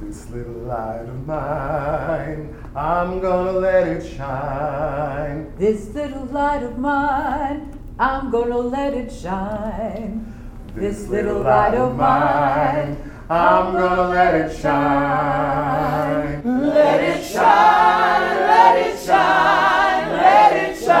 This little light of mine, I'm gonna let it shine. This little light of mine, I'm gonna let it shine. This little light of mine, I'm gonna let it shine. let it shine, let it shine, let it shine.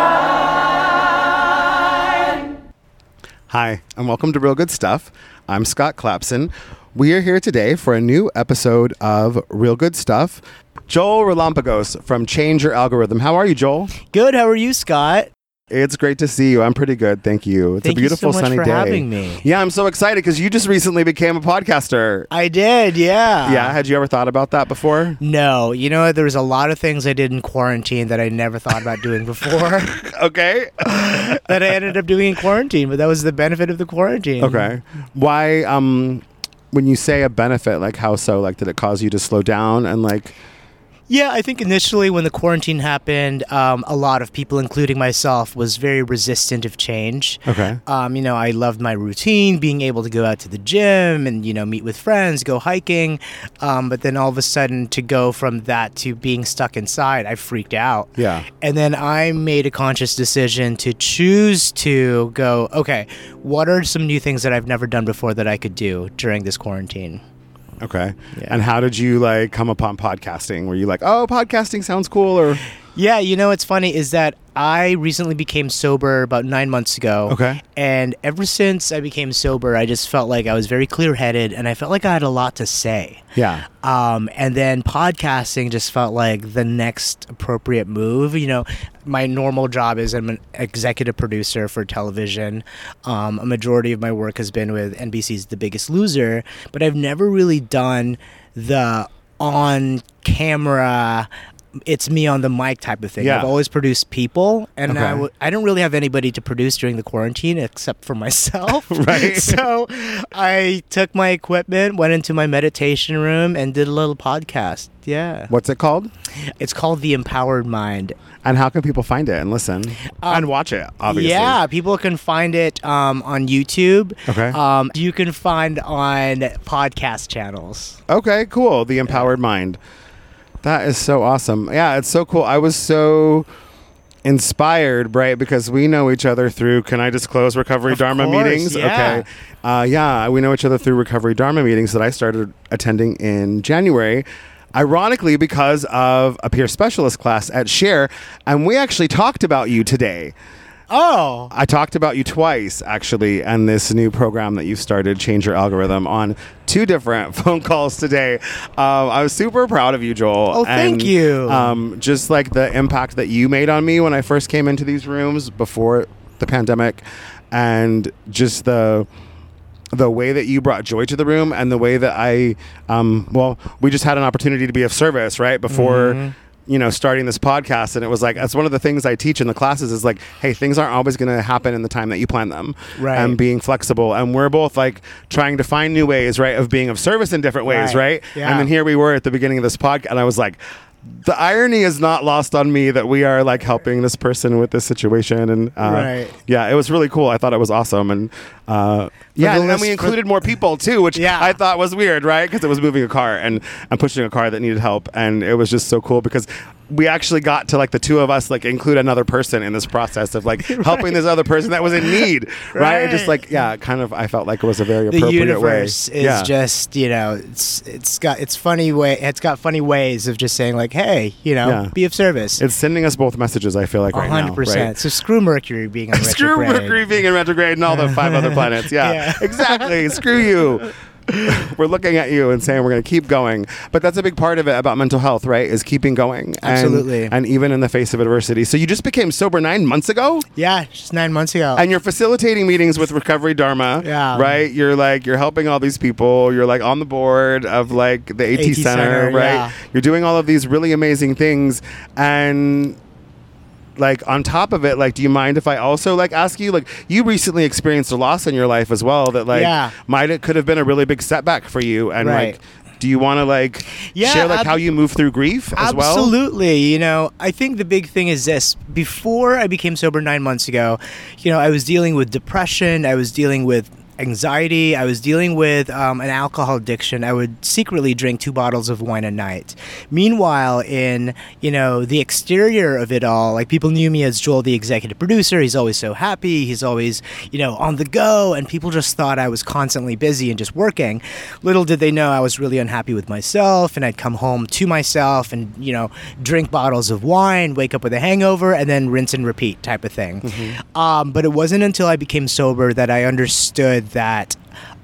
Hi, and welcome to Real Good Stuff. I'm Scott Clapson. We are here today for a new episode of Real Good Stuff. Joel Relampagos from Change Your Algorithm. How are you, Joel? Good. How are you, Scott? It's great to see you. I'm pretty good, thank you. It's Thank a you beautiful so much sunny for day. having me. Yeah, I'm so excited because you just recently became a podcaster. I did. Yeah. yeah, had you ever thought about that before? No, you know, there was a lot of things I did in quarantine that I never thought about doing before Okay. that I ended up doing in quarantine, but that was the benefit of the quarantine. okay. Why um when you say a benefit, like how so? Like did it cause you to slow down and like Yeah, I think initially when the quarantine happened, um, a lot of people, including myself, was very resistant of change. Okay. Um, you know, I loved my routine, being able to go out to the gym and you know meet with friends, go hiking. Um, but then all of a sudden, to go from that to being stuck inside, I freaked out. Yeah. And then I made a conscious decision to choose to go. Okay, what are some new things that I've never done before that I could do during this quarantine? Okay. Yeah. And how did you like come upon podcasting? Were you like, "Oh, podcasting sounds cool," or Yeah, you know what's funny is that I recently became sober about nine months ago. Okay. And ever since I became sober, I just felt like I was very clear headed and I felt like I had a lot to say. yeah, Um, and then podcasting just felt like the next appropriate move. You know, my normal job is I'm an executive producer for television. Um, a majority of my work has been with NBC's The Biggest Loser, but I've never really done the on camera. It's me on the mic type of thing. Yeah. I've always produced people, and I Okay. w- I don't really have anybody to produce during the quarantine except for myself. Right. So I took my equipment, went into my meditation room, and did a little podcast. Yeah. what's it called? It's called The Empowered Mind. And how can people find it and listen and watch it? Obviously. Um, Yeah, people can find it um, on YouTube. Okay. Um, you can find on podcast channels. Okay, cool. The empowered mind. That is so awesome. Yeah, it's so cool. I was so inspired, right? Because we know each other through. Can I disclose Recovery Of Dharma course, meetings? yeah. Okay. Uh, yeah, we know each other through Recovery Dharma meetings that I started attending in January. Ironically, because of a peer specialist class at Share, and we actually talked about you today. Oh. I talked about you twice, actually, and this new program that you've started, Change Your Algorithm, on two different phone calls today. Um, I was super proud of you, Joel. Oh, thank and, you. Um, just like the impact that you made on me when I first came into these rooms before the pandemic, and just the the way that you brought joy to the room and the way that I, um, well, we just had an opportunity to be of service, right? Before, Mm-hmm. You know, starting this podcast. And it was like, that's one of the things I teach in the classes is like, hey, things aren't always going to happen in the time that you plan them. Right. And being flexible. And we're both like trying to find new ways, right, of being of service in different ways, right? Right. Yeah. And then here we were at the beginning of this podcast, and I was like, the irony is not lost on me that we are like helping this person with this situation, and uh, Right. yeah, it was really cool. I thought it was awesome, and uh, yeah, the and oh, then we included more people too, which Yeah. I thought was weird, right? Because it was moving a car and and pushing a car that needed help, and it was just so cool because we actually got to like the two of us like include another person in this process of like helping this other person that was in need, right? And just like yeah, kind of I felt like it was a very appropriate the universe way. is yeah. just you know it's it's got it's funny way it's got funny ways of just saying like hey you know Yeah. be of service it's sending us both messages. I feel like right now, 100% right? so screw mercury being on Screw. Mercury being in retrograde and all the five other planets. Yeah, Yeah. exactly. Screw you. we're looking at you and saying we're going to keep going. But that's a big part of it about mental health, right? Is keeping going. And- Absolutely. And, even in the face of adversity. So you just became sober nine months ago? yeah just nine months ago And you're facilitating meetings with Recovery Dharma, Yeah. right? You're like you're helping all these people. You're like on the board of like the AT, AT Center, Center, right? yeah. You're doing all of these really amazing things, and like on top of it, like, do you mind if I also like ask you, like, you recently experienced a loss in your life as well that like Yeah. might it could have been a really big setback for you, and Right. like. Do you want to like Yeah, share like ab- how you move through grief as well? Absolutely. You know, I think the big thing is this. Before I became sober nine months ago, you know, I was dealing with depression. I was dealing with anxiety. I was dealing with um, an alcohol addiction. I would secretly drink two bottles of wine a night. Meanwhile, in you know the exterior of it all, like people knew me as Joel, the executive producer. He's always so happy. He's always you know on the go, and people just thought I was constantly busy and just working. Little did they know I was really unhappy with myself, and I'd come home to myself and you know drink bottles of wine, wake up with a hangover, and then rinse and repeat type of thing. Um, but it wasn't until I became sober that I understood that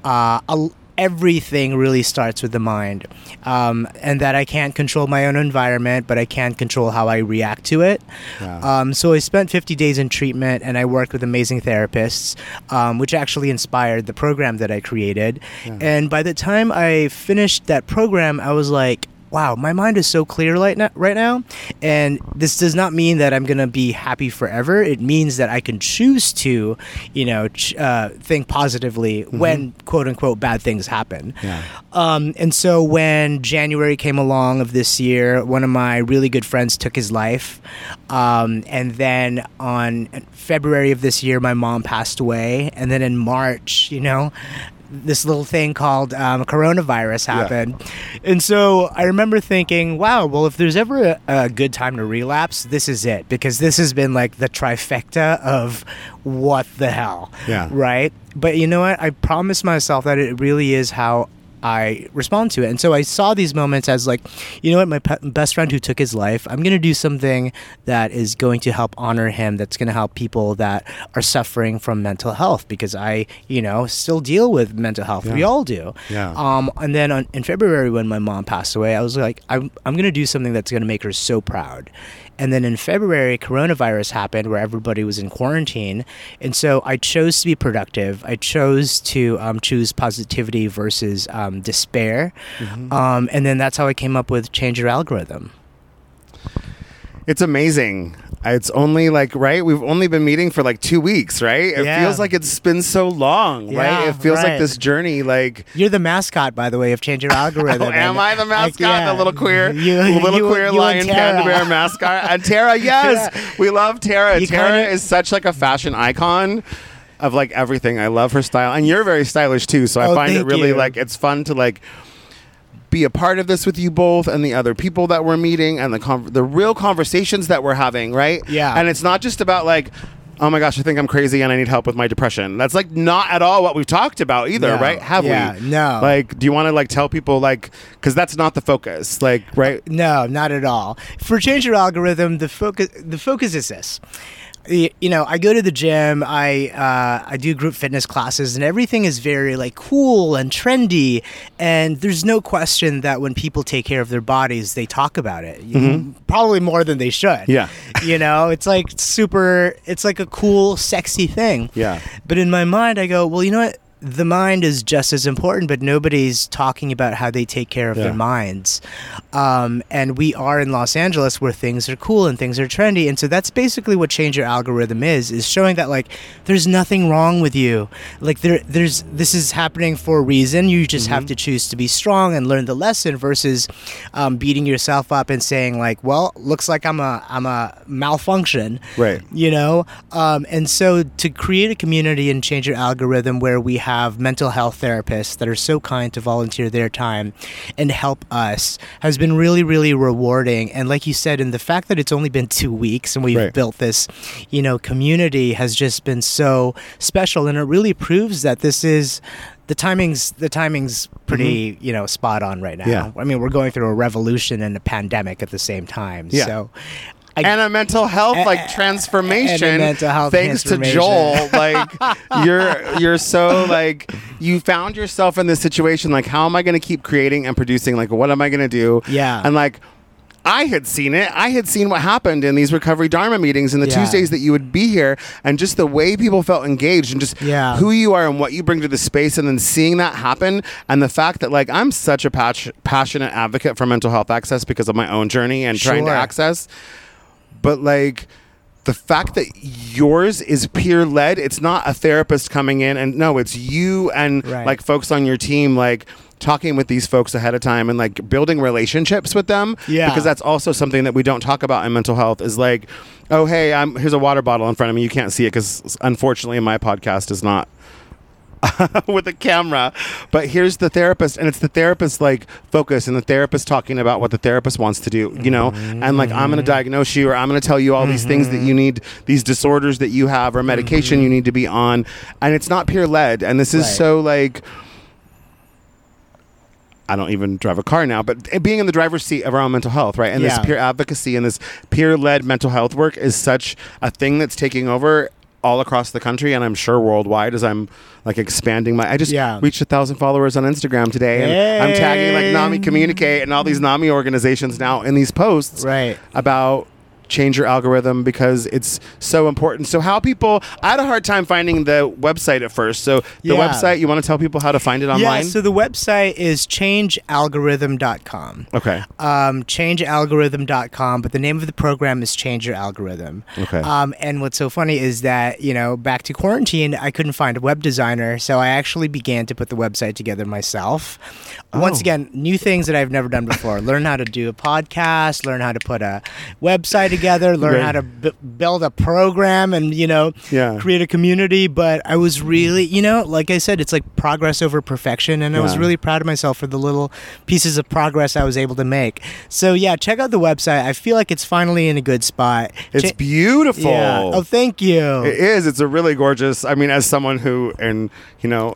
uh, a- everything really starts with the mind, um, and that I can't control my own environment, but I can control how I react to it. Yeah. Um, so I spent 50 days in treatment, and I worked with amazing therapists, um, which actually inspired the program that I created. And by the time I finished that program, I was like. Wow, my mind is so clear right now, right now, and this does not mean that I'm gonna be happy forever. It means that I can choose to, you know, ch- uh, think positively when quote unquote bad things happen. Yeah. Um, and so when January came along of this year, one of my really good friends took his life. Um, and then on February of this year, my mom passed away. And then in March, you know, this little thing called um, coronavirus Yeah. happened. And so I remember thinking, wow, well, if there's ever a, a good time to relapse, this is it. Because this has been like the trifecta of what the hell. Yeah. Right? But you know what? I promised myself that it really is how I respond to it. And so I saw these moments as like, you know what, my pe- best friend who took his life, I'm going to do something that is going to help honor him, that's going to help people that are suffering from mental health because I, you know, still deal with mental health. We all do. Yeah. Um, and then on, in February, when my mom passed away, I was like, I'm, I'm going to do something that's going to make her so proud. And then in February, coronavirus happened where everybody was in quarantine. And so I chose to be productive. I chose to um, choose positivity versus um, despair. Um, and then that's how I came up with Change Your Algorithm. It's amazing. It's only like right. We've only been meeting for like two weeks, right? It Yeah. feels like it's been so long, right? It feels like this journey, like You're the mascot, by the way, of Change Your Algorithm. Oh, am I the mascot? yeah. The little queer, You- little you- queer you lion panda bear mascot, and Tara. Yes, Yeah. we love Tara. You Tara kinda- is such like a fashion icon of like everything. I love her style, and you're very stylish too. So I Oh, find it really like it's fun to like be a part of this with you both and the other people that we're meeting and the con- the real conversations that we're having, right? Yeah. And it's not just about like. Oh my gosh, I think I'm crazy and I need help with my depression. That's like not at all what we've talked about either, No. right? Have Yeah, we? no. Like, do you want to like tell people like because that's not the focus, like, right? No, not at all. For change your algorithm, the focus the focus is this. You know, I go to the gym. I uh, I do group fitness classes, and everything is very like cool and trendy. And there's no question that when people take care of their bodies, they talk about it. You- Probably more than they should. Mm-hmm. Yeah. You know, it's like super. It's like a cool, sexy thing. Yeah. But in my mind, I go, well, you know what? The mind is just as important, but nobody's talking about how they take care of Yeah. their minds. Um, and we are in Los Angeles where things are cool and things are trendy. And so that's basically what Change Your Algorithm is, is showing that like there's nothing wrong with you. Like there there's this is happening for a reason. You just Mm-hmm. have to choose to be strong and learn the lesson versus um, beating yourself up and saying like, well, looks like I'm a I'm a malfunction Right. you know um, and so to create a community and change your algorithm where we have mental health therapists that are so kind to volunteer their time and help us has been really really rewarding and like you said and the fact that it's only been two weeks and we've Right. built this you know community has just been so special and it really proves that this is the timing's the timing's pretty mm-hmm. you know spot on right now Yeah. i mean we're going through a revolution and a pandemic at the same time Yeah. so I, and a mental health A- like transformation. mental health thanks to. Joel, like you're you're so like you found yourself in this situation. Like, how am I going to keep creating and producing? Like, what am I going to do? Yeah. and like. I had seen it. I had seen what happened in these recovery Dharma meetings and the Yeah. Tuesdays that you would be here, and just the way people felt engaged, and just Yeah. who you are and what you bring to the space, and then seeing that happen, and the fact that like I'm such a patch- passionate advocate for mental health access because of my own journey and trying to access but like the fact that yours is peer led it's not a therapist coming in and no it's you and Right. like folks on your team like talking with these folks ahead of time and like building relationships with them Yeah. because that's also something that we don't talk about in mental health is like oh hey i'm here's a water bottle in front of me you can't see it because unfortunately my podcast is not with a camera. But here's the therapist, and it's the therapist like focus, and the therapist talking about what the therapist wants to do, you know. And like, I'm going to mm-hmm. diagnose you, or I'm going to tell you all these things that you mm-hmm. need, these disorders that you have, or medication you mm-hmm. need to be on, and it's not peer led. And this is Right. so like. I don't even drive a car now, but being in the driver's seat of our own mental health, right? And Yeah. this peer advocacy and this peer led mental health work is such a thing that's taking over all across the country and I'm sure worldwide as I'm like expanding my I just Yeah. reached a thousand followers on Instagram today and I'm tagging like NAMI Communicate and all these NAMI organizations now in these posts Right. about change your algorithm because it's so important. So how people I had a hard time finding the website at first. So the Yeah. website, you want to tell people how to find it online? Yeah, so the website is changealgorithm.com. okay. Um, changealgorithm.com, but the name of the program is Change Your Algorithm. Okay. Um, and what's so funny is that, you know, back to quarantine, I couldn't find a web designer, so I actually began to put the website together myself. Once Oh. again, new things that I've never done before. learn how to do a podcast, learn how to put a website together, learn Right. how to b- build a program and, you know, Yeah. create a community. But I was really, you know, like I said, it's like progress over perfection. And I was really proud of myself for the little pieces of progress I was able to make. So, yeah, check out the website. I feel like it's finally in a good spot. It's Cha- beautiful. Yeah. Oh, thank you. It is. It's a really gorgeous. I mean, as someone who, and you know,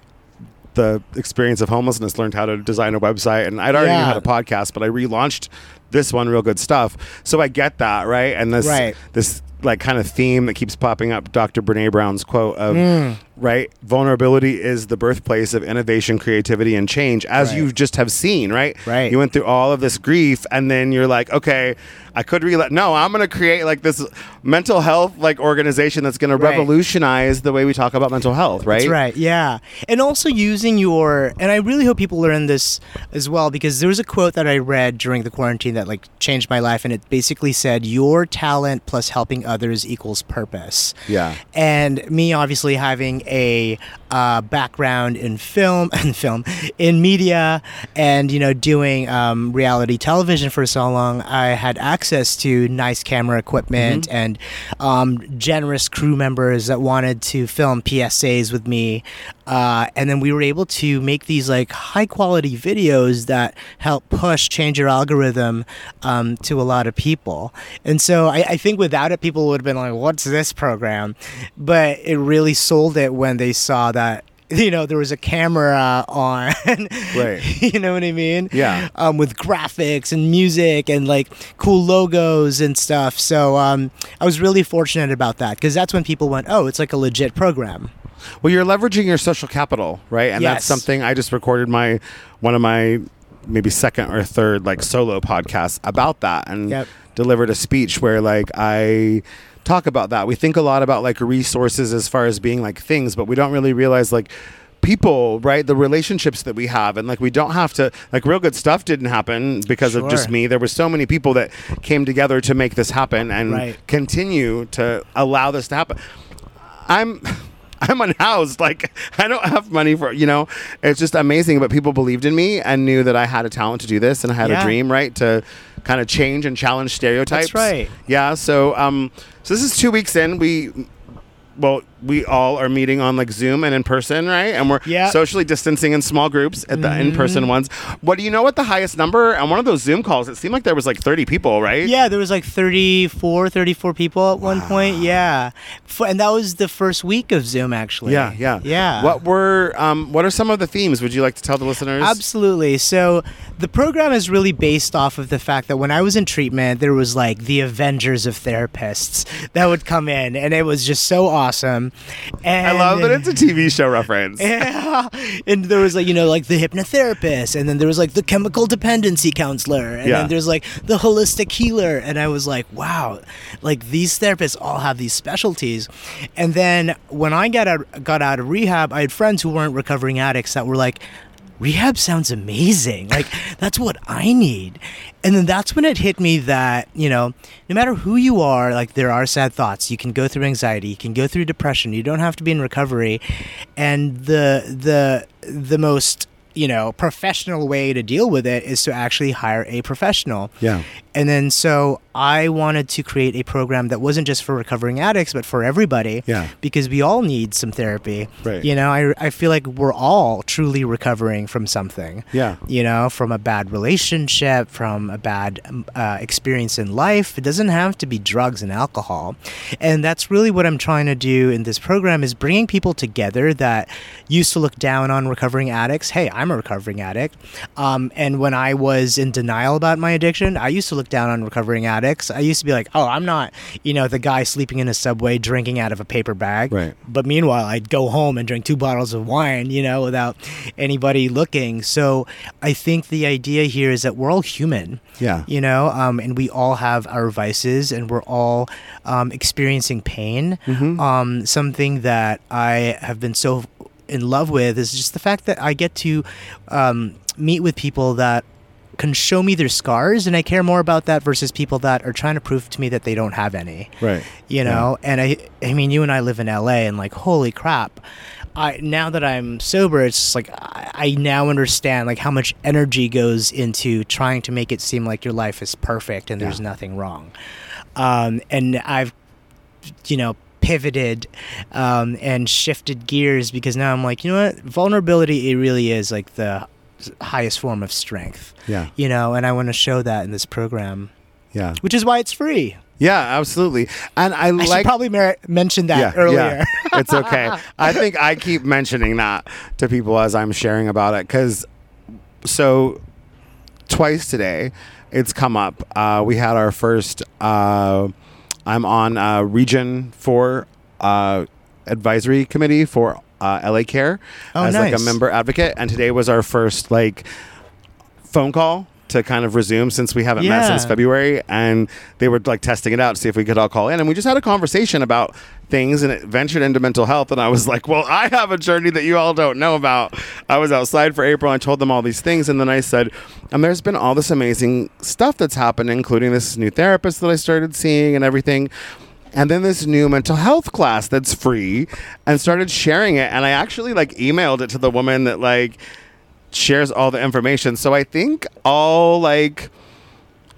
the experience of homelessness, learned how to design a website, and I'd already Yeah. how to podcast, but I relaunched this one, real good stuff. So I get that, right? And this, Right. this like kind of theme that keeps popping up. Dr. Brene Brown's quote of, Mm. right, vulnerability is the birthplace of innovation, creativity, and change, as Right. you just have seen, right? Right. You went through all of this grief, and then you're like, okay, I could re No, I'm going to create like this mental health like organization that's going to revolutionize the way we talk about mental health, right? That's right. Yeah. And also using your and I really hope people learn this as well because there was a quote that I read during the quarantine that like changed my life and it basically said your talent plus helping others equals purpose. Yeah. And me obviously having a uh, background in film and film in media and you know doing um, reality television for so long, I had access to nice camera equipment and um, generous crew members that wanted to film PSAs with me. Uh, and then we were able to make these like high quality videos that help push change your algorithm um, to a lot of people. And so I, I think without it, people would have been like, "What's this program?" But it really sold it when they saw that. That, you know, there was a camera on, Right. you know what I mean? Yeah. Um, with graphics and music and like cool logos and stuff. So um, I was really fortunate about that because that's when people went, "Oh, it's like a legit program." Well, you're leveraging your social capital, right? And that's something I just recorded my one of my maybe second or third like solo podcasts about that and Yep. delivered a speech where like I talk about that. We think a lot about like resources as far as being like things, but we don't really realize like people, right? The relationships that we have and like we don't have to like real good stuff didn't happen because of just me. There were so many people that came together to make this happen and Right. continue to allow this to happen. I'm I'm unhoused. Like I don't have money for you know. It's just amazing. But people believed in me and knew that I had a talent to do this and I had a dream, right? To kind of change and challenge stereotypes. right. Yeah. So um, so this is two weeks in. We well, we all are meeting on like Zoom and in person, right? And we're Yeah. socially distancing in small groups at the in-person Mm-hmm. ones. What do you know? What the highest number on one of those Zoom calls? It seemed like there was like thirty people, right? Yeah, there was like 34, 34 people at one point. Yeah. F- and that was the first week of Zoom, actually. Yeah, yeah, Yeah. What were um, what are some of the themes? Would you like to tell the listeners? Absolutely. So the program is really based off of the fact that when I was in treatment, there was like the Avengers of therapists that would come in, and it was just so awesome. And I love that it's a TV show reference. yeah. And there was like, you know, like the hypnotherapist, and then there was like the chemical dependency counselor, and Yeah. then there's like the holistic healer. And I was like, wow, like these therapists all have these specialties. And then when I got out got out of rehab, I had friends who weren't recovering addicts that were like, Rehab sounds amazing. Like, that's what I need. And then that's when it hit me that, you know, no matter who you are, like, there are sad thoughts. You can go through anxiety, you can go through depression. You don't have to be in recovery. And the, the, the most, you know, professional way to deal with it is to actually hire a professional. Yeah. And then so I wanted to create a program that wasn't just for recovering addicts, but for everybody. Yeah. Because we all need some therapy. Right. You know, I, I feel like we're all truly recovering from something. Yeah. You know, from a bad relationship, from a bad uh, experience in life. It doesn't have to be drugs and alcohol. And that's really what I'm trying to do in this program is bringing people together that used to look down on recovering addicts. Hey, I'm a recovering addict. Um, and when I was in denial about my addiction, I used to look down on recovering addicts. I used to be like, oh, I'm not, you know, the guy sleeping in a subway drinking out of a paper bag. Right. But meanwhile, I'd go home and drink two bottles of wine, you know, without anybody looking. So I think the idea here is that we're all human. Yeah. You know, um, and we all have our vices and we're all um, experiencing pain. Mm-hmm. Um, something that I have been so in love with is just the fact that I get to um, meet with people that can show me their scars and I care more about that versus people that are trying to prove to me that they don't have any. Right. you know? And i i mean you and i live in la and like holy crap. I now that i'm sober it's like I, I now understand like how much energy goes into trying to make it seem like your life is perfect and there's Yeah. nothing wrong. Um and i've you know pivoted um and shifted gears because now i'm like you know what? Vulnerability it really is like the highest form of strength Yeah. you know and i want to show that in this program Yeah. which is why it's free Yeah, absolutely. And I, I like should probably mer- mention that earlier. Yeah. it's okay. I think I keep mentioning that to people as I'm sharing about it because so twice today it's come up. Uh, we had our first. Uh, I'm on uh, Region Four uh, advisory committee for uh, LA Care Oh, as like a member advocate, and today was our first like phone call to kind of resume since we haven't met since February. And they were like testing it out to see if we could all call in. And we just had a conversation about things and it ventured into mental health. And I was like, "Well, I have a journey that you all don't know about." I was outside for April. And I told them all these things. And then I said, "And there's been all this amazing stuff that's happened including this new therapist that I started seeing and everything." And then this new mental health class that's free and started sharing it. And i actually like emailed it to the woman that like shares all the information. So i think all like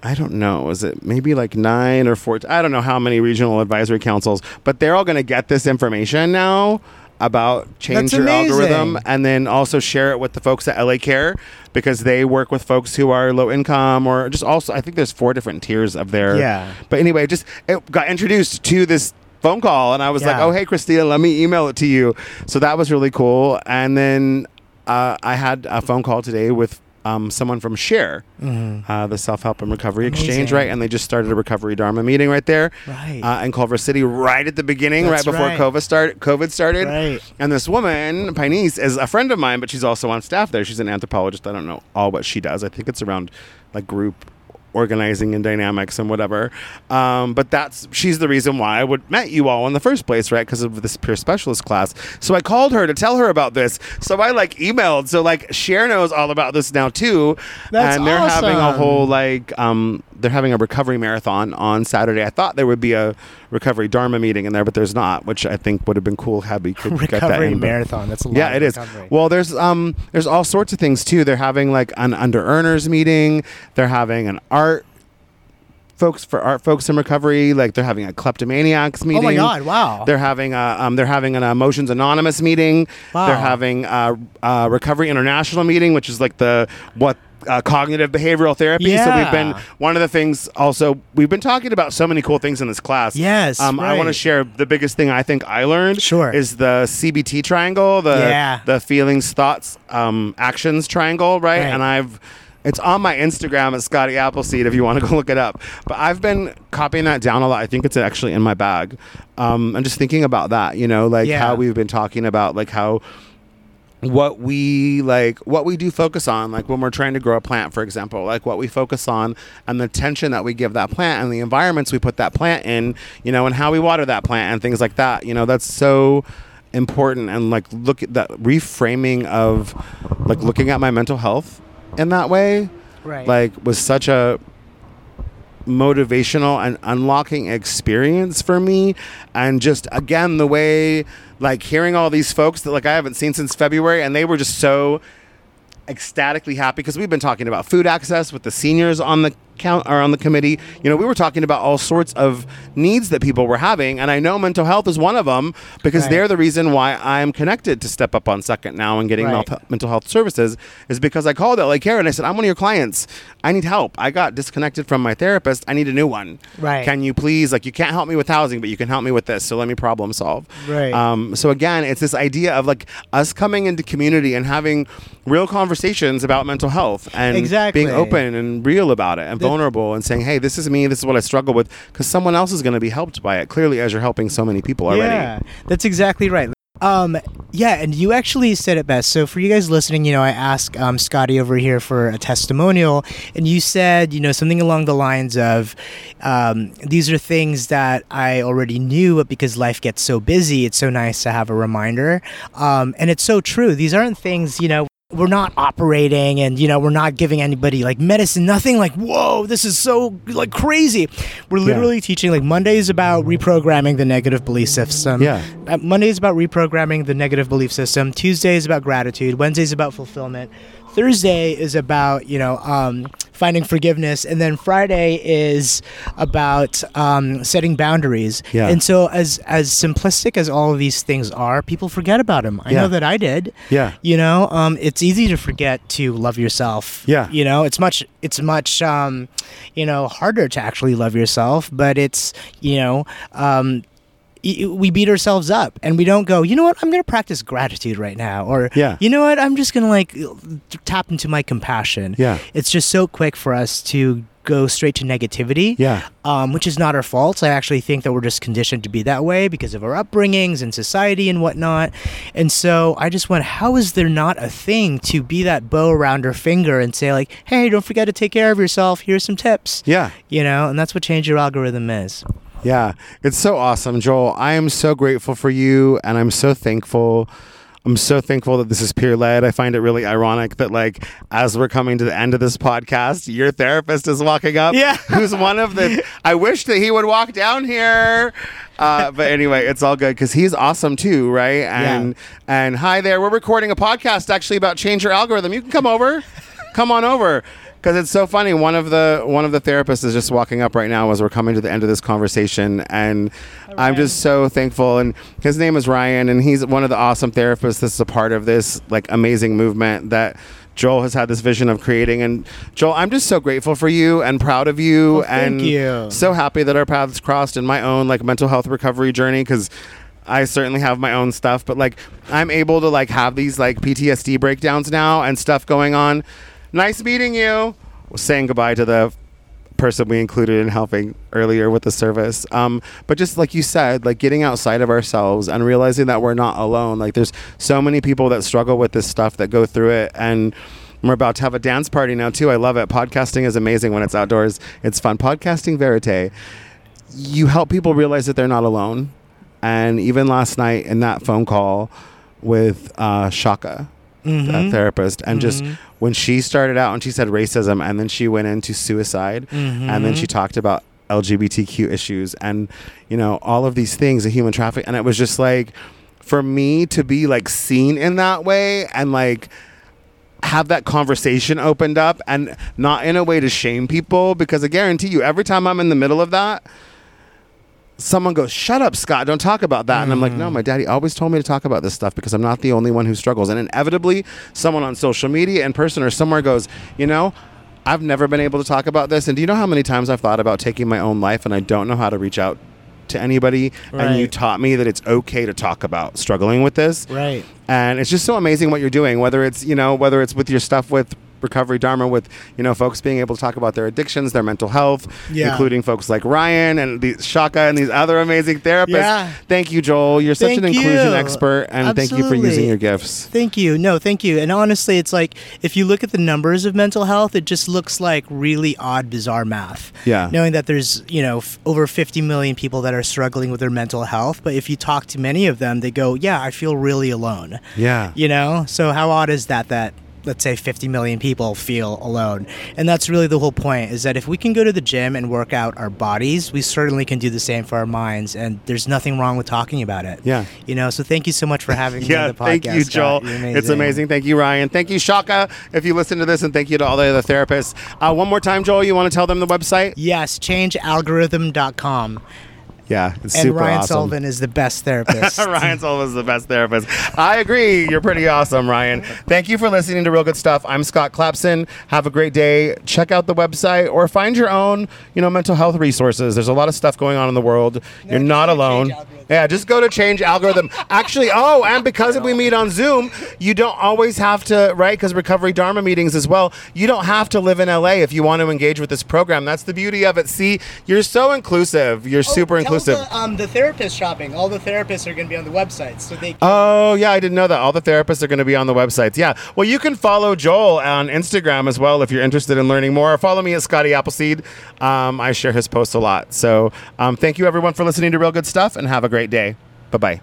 i don't know is it maybe like nine or four? i don't know how many regional advisory councils but they're all going to get this information now about change That's your algorithm and then also share it with the folks at LA Care because they work with folks who are low income or just also I think there's four different tiers of their Yeah. but anyway, just it got introduced to this phone call, and I was like, "Oh, hey, Christina, let me email it to you." So that was really cool. And then uh, I had a phone call today with um, someone from Share, uh, the Self Help and Recovery Exchange, Mm-hmm. Right? And they just started a Recovery Dharma meeting right there, Right. uh, in Culver City, right at the beginning, That's right before right. COVID started. COVID started, Right. and this woman, Pinese, is a friend of mine, but she's also on staff there. She's an anthropologist. I don't know all what she does. I think it's around like group organizing and dynamics and whatever. Um, but that's she's the reason why I would met you all in the first place, right? Because of this peer specialist class. So I called her to tell her about this. So I like emailed. So like Share knows all about this now too. That's and they're having a whole like um they're having a recovery marathon on Saturday. I thought there would be a recovery Dharma meeting in there, but there's not, which I think would have been cool had we could get that in. marathon. That's a lot. yeah, of it is. recovery. Well, there's um there's all sorts of things too. They're having like an under earners meeting. They're having an art folks for art folks in recovery. Like they're having a kleptomaniacs meeting. oh my god! Wow. They're having a um, they're having an Emotions Anonymous meeting. Wow. They're having a, a Recovery International meeting, which is like the what uh, cognitive behavioral therapy. So we've been one of the things. Also, we've been talking about so many cool things in this class. Yes, um, I want to share the biggest thing I think I learned. Sure. is the CBT triangle, the Yeah. the feelings, thoughts, um, actions triangle, right? Right. And I've it's on my Instagram at Scotty Appleseed if you want to go look it up. But I've been copying that down a lot. I think it's actually in my bag. Um, I'm just thinking about that, you know, like Yeah. how we've been talking about like how what we like what we do focus on like when we're trying to grow a plant for example like what we focus on and the attention that we give that plant and the environments we put that plant in you know and how we water that plant and things like that you know that's so important and like look at that reframing of like looking at my mental health in that way Right. like was such a motivational and unlocking experience for me. And just again the way like hearing all these folks that like I haven't seen since February and they were just so ecstatically happy because we've been talking about food access with the seniors on the count or on the committee. You know, we were talking about all sorts of needs that people were having, and I know mental health is one of them because Right. they're the reason why I'm connected to Step Up on Second now and getting Right. mental health services is because I called LA Care and I said, I'm one of your clients. I need help. I got disconnected from my therapist. I need a new one. Right. Can you please, like, you can't help me with housing, but you can help me with this. So let me problem solve. Right. Um, so again, it's this idea of like us coming into community and having real conversations about mental health and Exactly. being open and real about it and vulnerable and saying, hey, this is me. This is what I struggle with. Because someone else is going to be helped by it, clearly, as you're helping so many people already. Yeah, that's exactly right. Um, yeah, and you actually said it best. So for you guys listening, you know, I asked um, Scotty over here for a testimonial, and you said, you know, something along the lines of, um, "These are things that I already knew, but because life gets so busy, it's so nice to have a reminder." Um, and it's so true. These aren't things, you know. We're not operating and you know we're not giving anybody like medicine nothing like whoa this is so like crazy we're literally teaching like Monday is about reprogramming the negative belief system Yeah. uh, Monday is about reprogramming the negative belief system. Tuesday is about gratitude. Wednesday is about fulfillment. Thursday is about you know um, finding forgiveness, and then Friday is about um, setting boundaries. Yeah. And so, as as simplistic as all of these things are, people forget about them. I Yeah. know that I did. Yeah. You know, um, it's easy to forget to love yourself. Yeah. You know, it's much it's much um, you know harder to actually love yourself, but it's you know. We beat ourselves up and we don't go you know what i'm going to practice gratitude right now or Yeah. you know what i'm just going to like tap into my compassion Yeah. it's just so quick for us to go straight to negativity Yeah. um, which is not our fault. I actually think that we're just conditioned to be that way because of our upbringings and society and whatnot. And so I just went, how is there not a thing to be that bow around our finger and say, like, hey, don't forget to take care of yourself. Here's some tips. Yeah. You know, and that's what change your algorithm is. Yeah, it's so awesome, Joel. I am so grateful for you, and I'm so thankful. I'm so thankful that this is peer led. I find it really ironic that, like, as we're coming to the end of this podcast, your therapist is walking up. Yeah. who's one of the. I wish that he would walk down here. Uh, but anyway, it's all good because he's awesome too, right? And and hi there, we're recording a podcast actually about change your algorithm. You can come over, come on over because it's so funny. One of the one of the therapists is just walking up right now as we're coming to the end of this conversation, and I'm just so thankful. And his name is Ryan, and he's one of the awesome therapists. This is a part of this like amazing movement that. Joel has had this vision of creating, and Joel, I'm just so grateful for you and proud of you, Well, thank and you. so happy that our paths crossed in my own like mental health recovery journey because I certainly have my own stuff, but like I'm able to like have these like PTSD breakdowns now and stuff going on. Nice meeting you. Saying goodbye to the person we included in helping earlier with the service. Um, but just like you said, like getting outside of ourselves and realizing that we're not alone. Like there's so many people that struggle with this stuff that go through it and we're about to have a dance party now too. I love it. Podcasting is amazing when it's outdoors. It's fun. Podcasting verite. You help people realize that they're not alone. And even last night in that phone call with uh, Shaka, a mm-hmm. therapist, and just mm-hmm. when she started out and she said racism, and then she went into suicide, and then she mm-hmm. talked about LGBTQ issues, and you know all of these things, the human traffic, and it was just like for me to be like seen in that way and like have that conversation opened up and not in a way to shame people because I guarantee you every time I'm in the middle of that someone goes shut up Scott don't talk about that. And I'm like no mm. my daddy always told me to talk about this stuff because I'm not the only one who struggles. And inevitably someone on social media in person or somewhere goes you know I've never been able to talk about this. And do you know how many times I've thought about taking my own life and I don't know how to reach out to anybody? And you taught me that it's okay to talk about struggling with this. Right. and it's just so amazing what you're doing whether it's you know whether it's with your stuff with recovery dharma with you know folks being able to talk about their addictions their mental health Yeah. including folks like ryan and the shaka and these other amazing therapists Yeah. thank you joel you're such Thank an inclusion you. expert and thank you for using your gifts Thank you. No, thank you. And honestly, it's like if you look at the numbers of mental health, it just looks like really odd, bizarre math. Yeah. Knowing that there's, you know, f- over 50 million people that are struggling with their mental health, but if you talk to many of them, they go, "Yeah, I feel really alone." yeah You know? So how odd is that that let's say 50 million people feel alone and that's really the whole point is that if we can go to the gym and work out our bodies we certainly can do the same for our minds and there's nothing wrong with talking about it Yeah. you know so thank you so much for having me Yeah, on the podcast thank you, Joel. You're It's amazing. Thank you, Ryan. Thank you, Shaka, if you listen to this, and thank you to all the other therapists. Uh, one more time, Joel, you want to tell them the website? yes changealgorithm.com Yeah, it's and super ryan awesome. sullivan is the best therapist Ryan Sullivan is the best therapist. I agree. You're pretty awesome, Ryan. Thank you for listening to Real Good Stuff. I'm Scott Clapson. Have a great day. Check out the website or find your own, you know, mental health resources. There's a lot of stuff going on in the world. You're not alone. Yeah, just go to change algorithm. Actually, oh, and because we meet on Zoom, you don't always have to, right? Because recovery Dharma meetings as well. You don't have to live in LA if you want to engage with this program. That's the beauty of it. See, you're so inclusive. You're super Oh, tell inclusive. The, um, the therapist shopping. All the therapists are going to be on the website, so they. Oh, yeah, I didn't know that. All the therapists are going to be on the websites. Yeah. Well, you can follow Joel on Instagram as well if you're interested in learning more. Follow me at Scotty Appleseed. Um, I share his posts a lot. So um, thank you, everyone, for listening to Real Good Stuff and have a great day. Bye bye.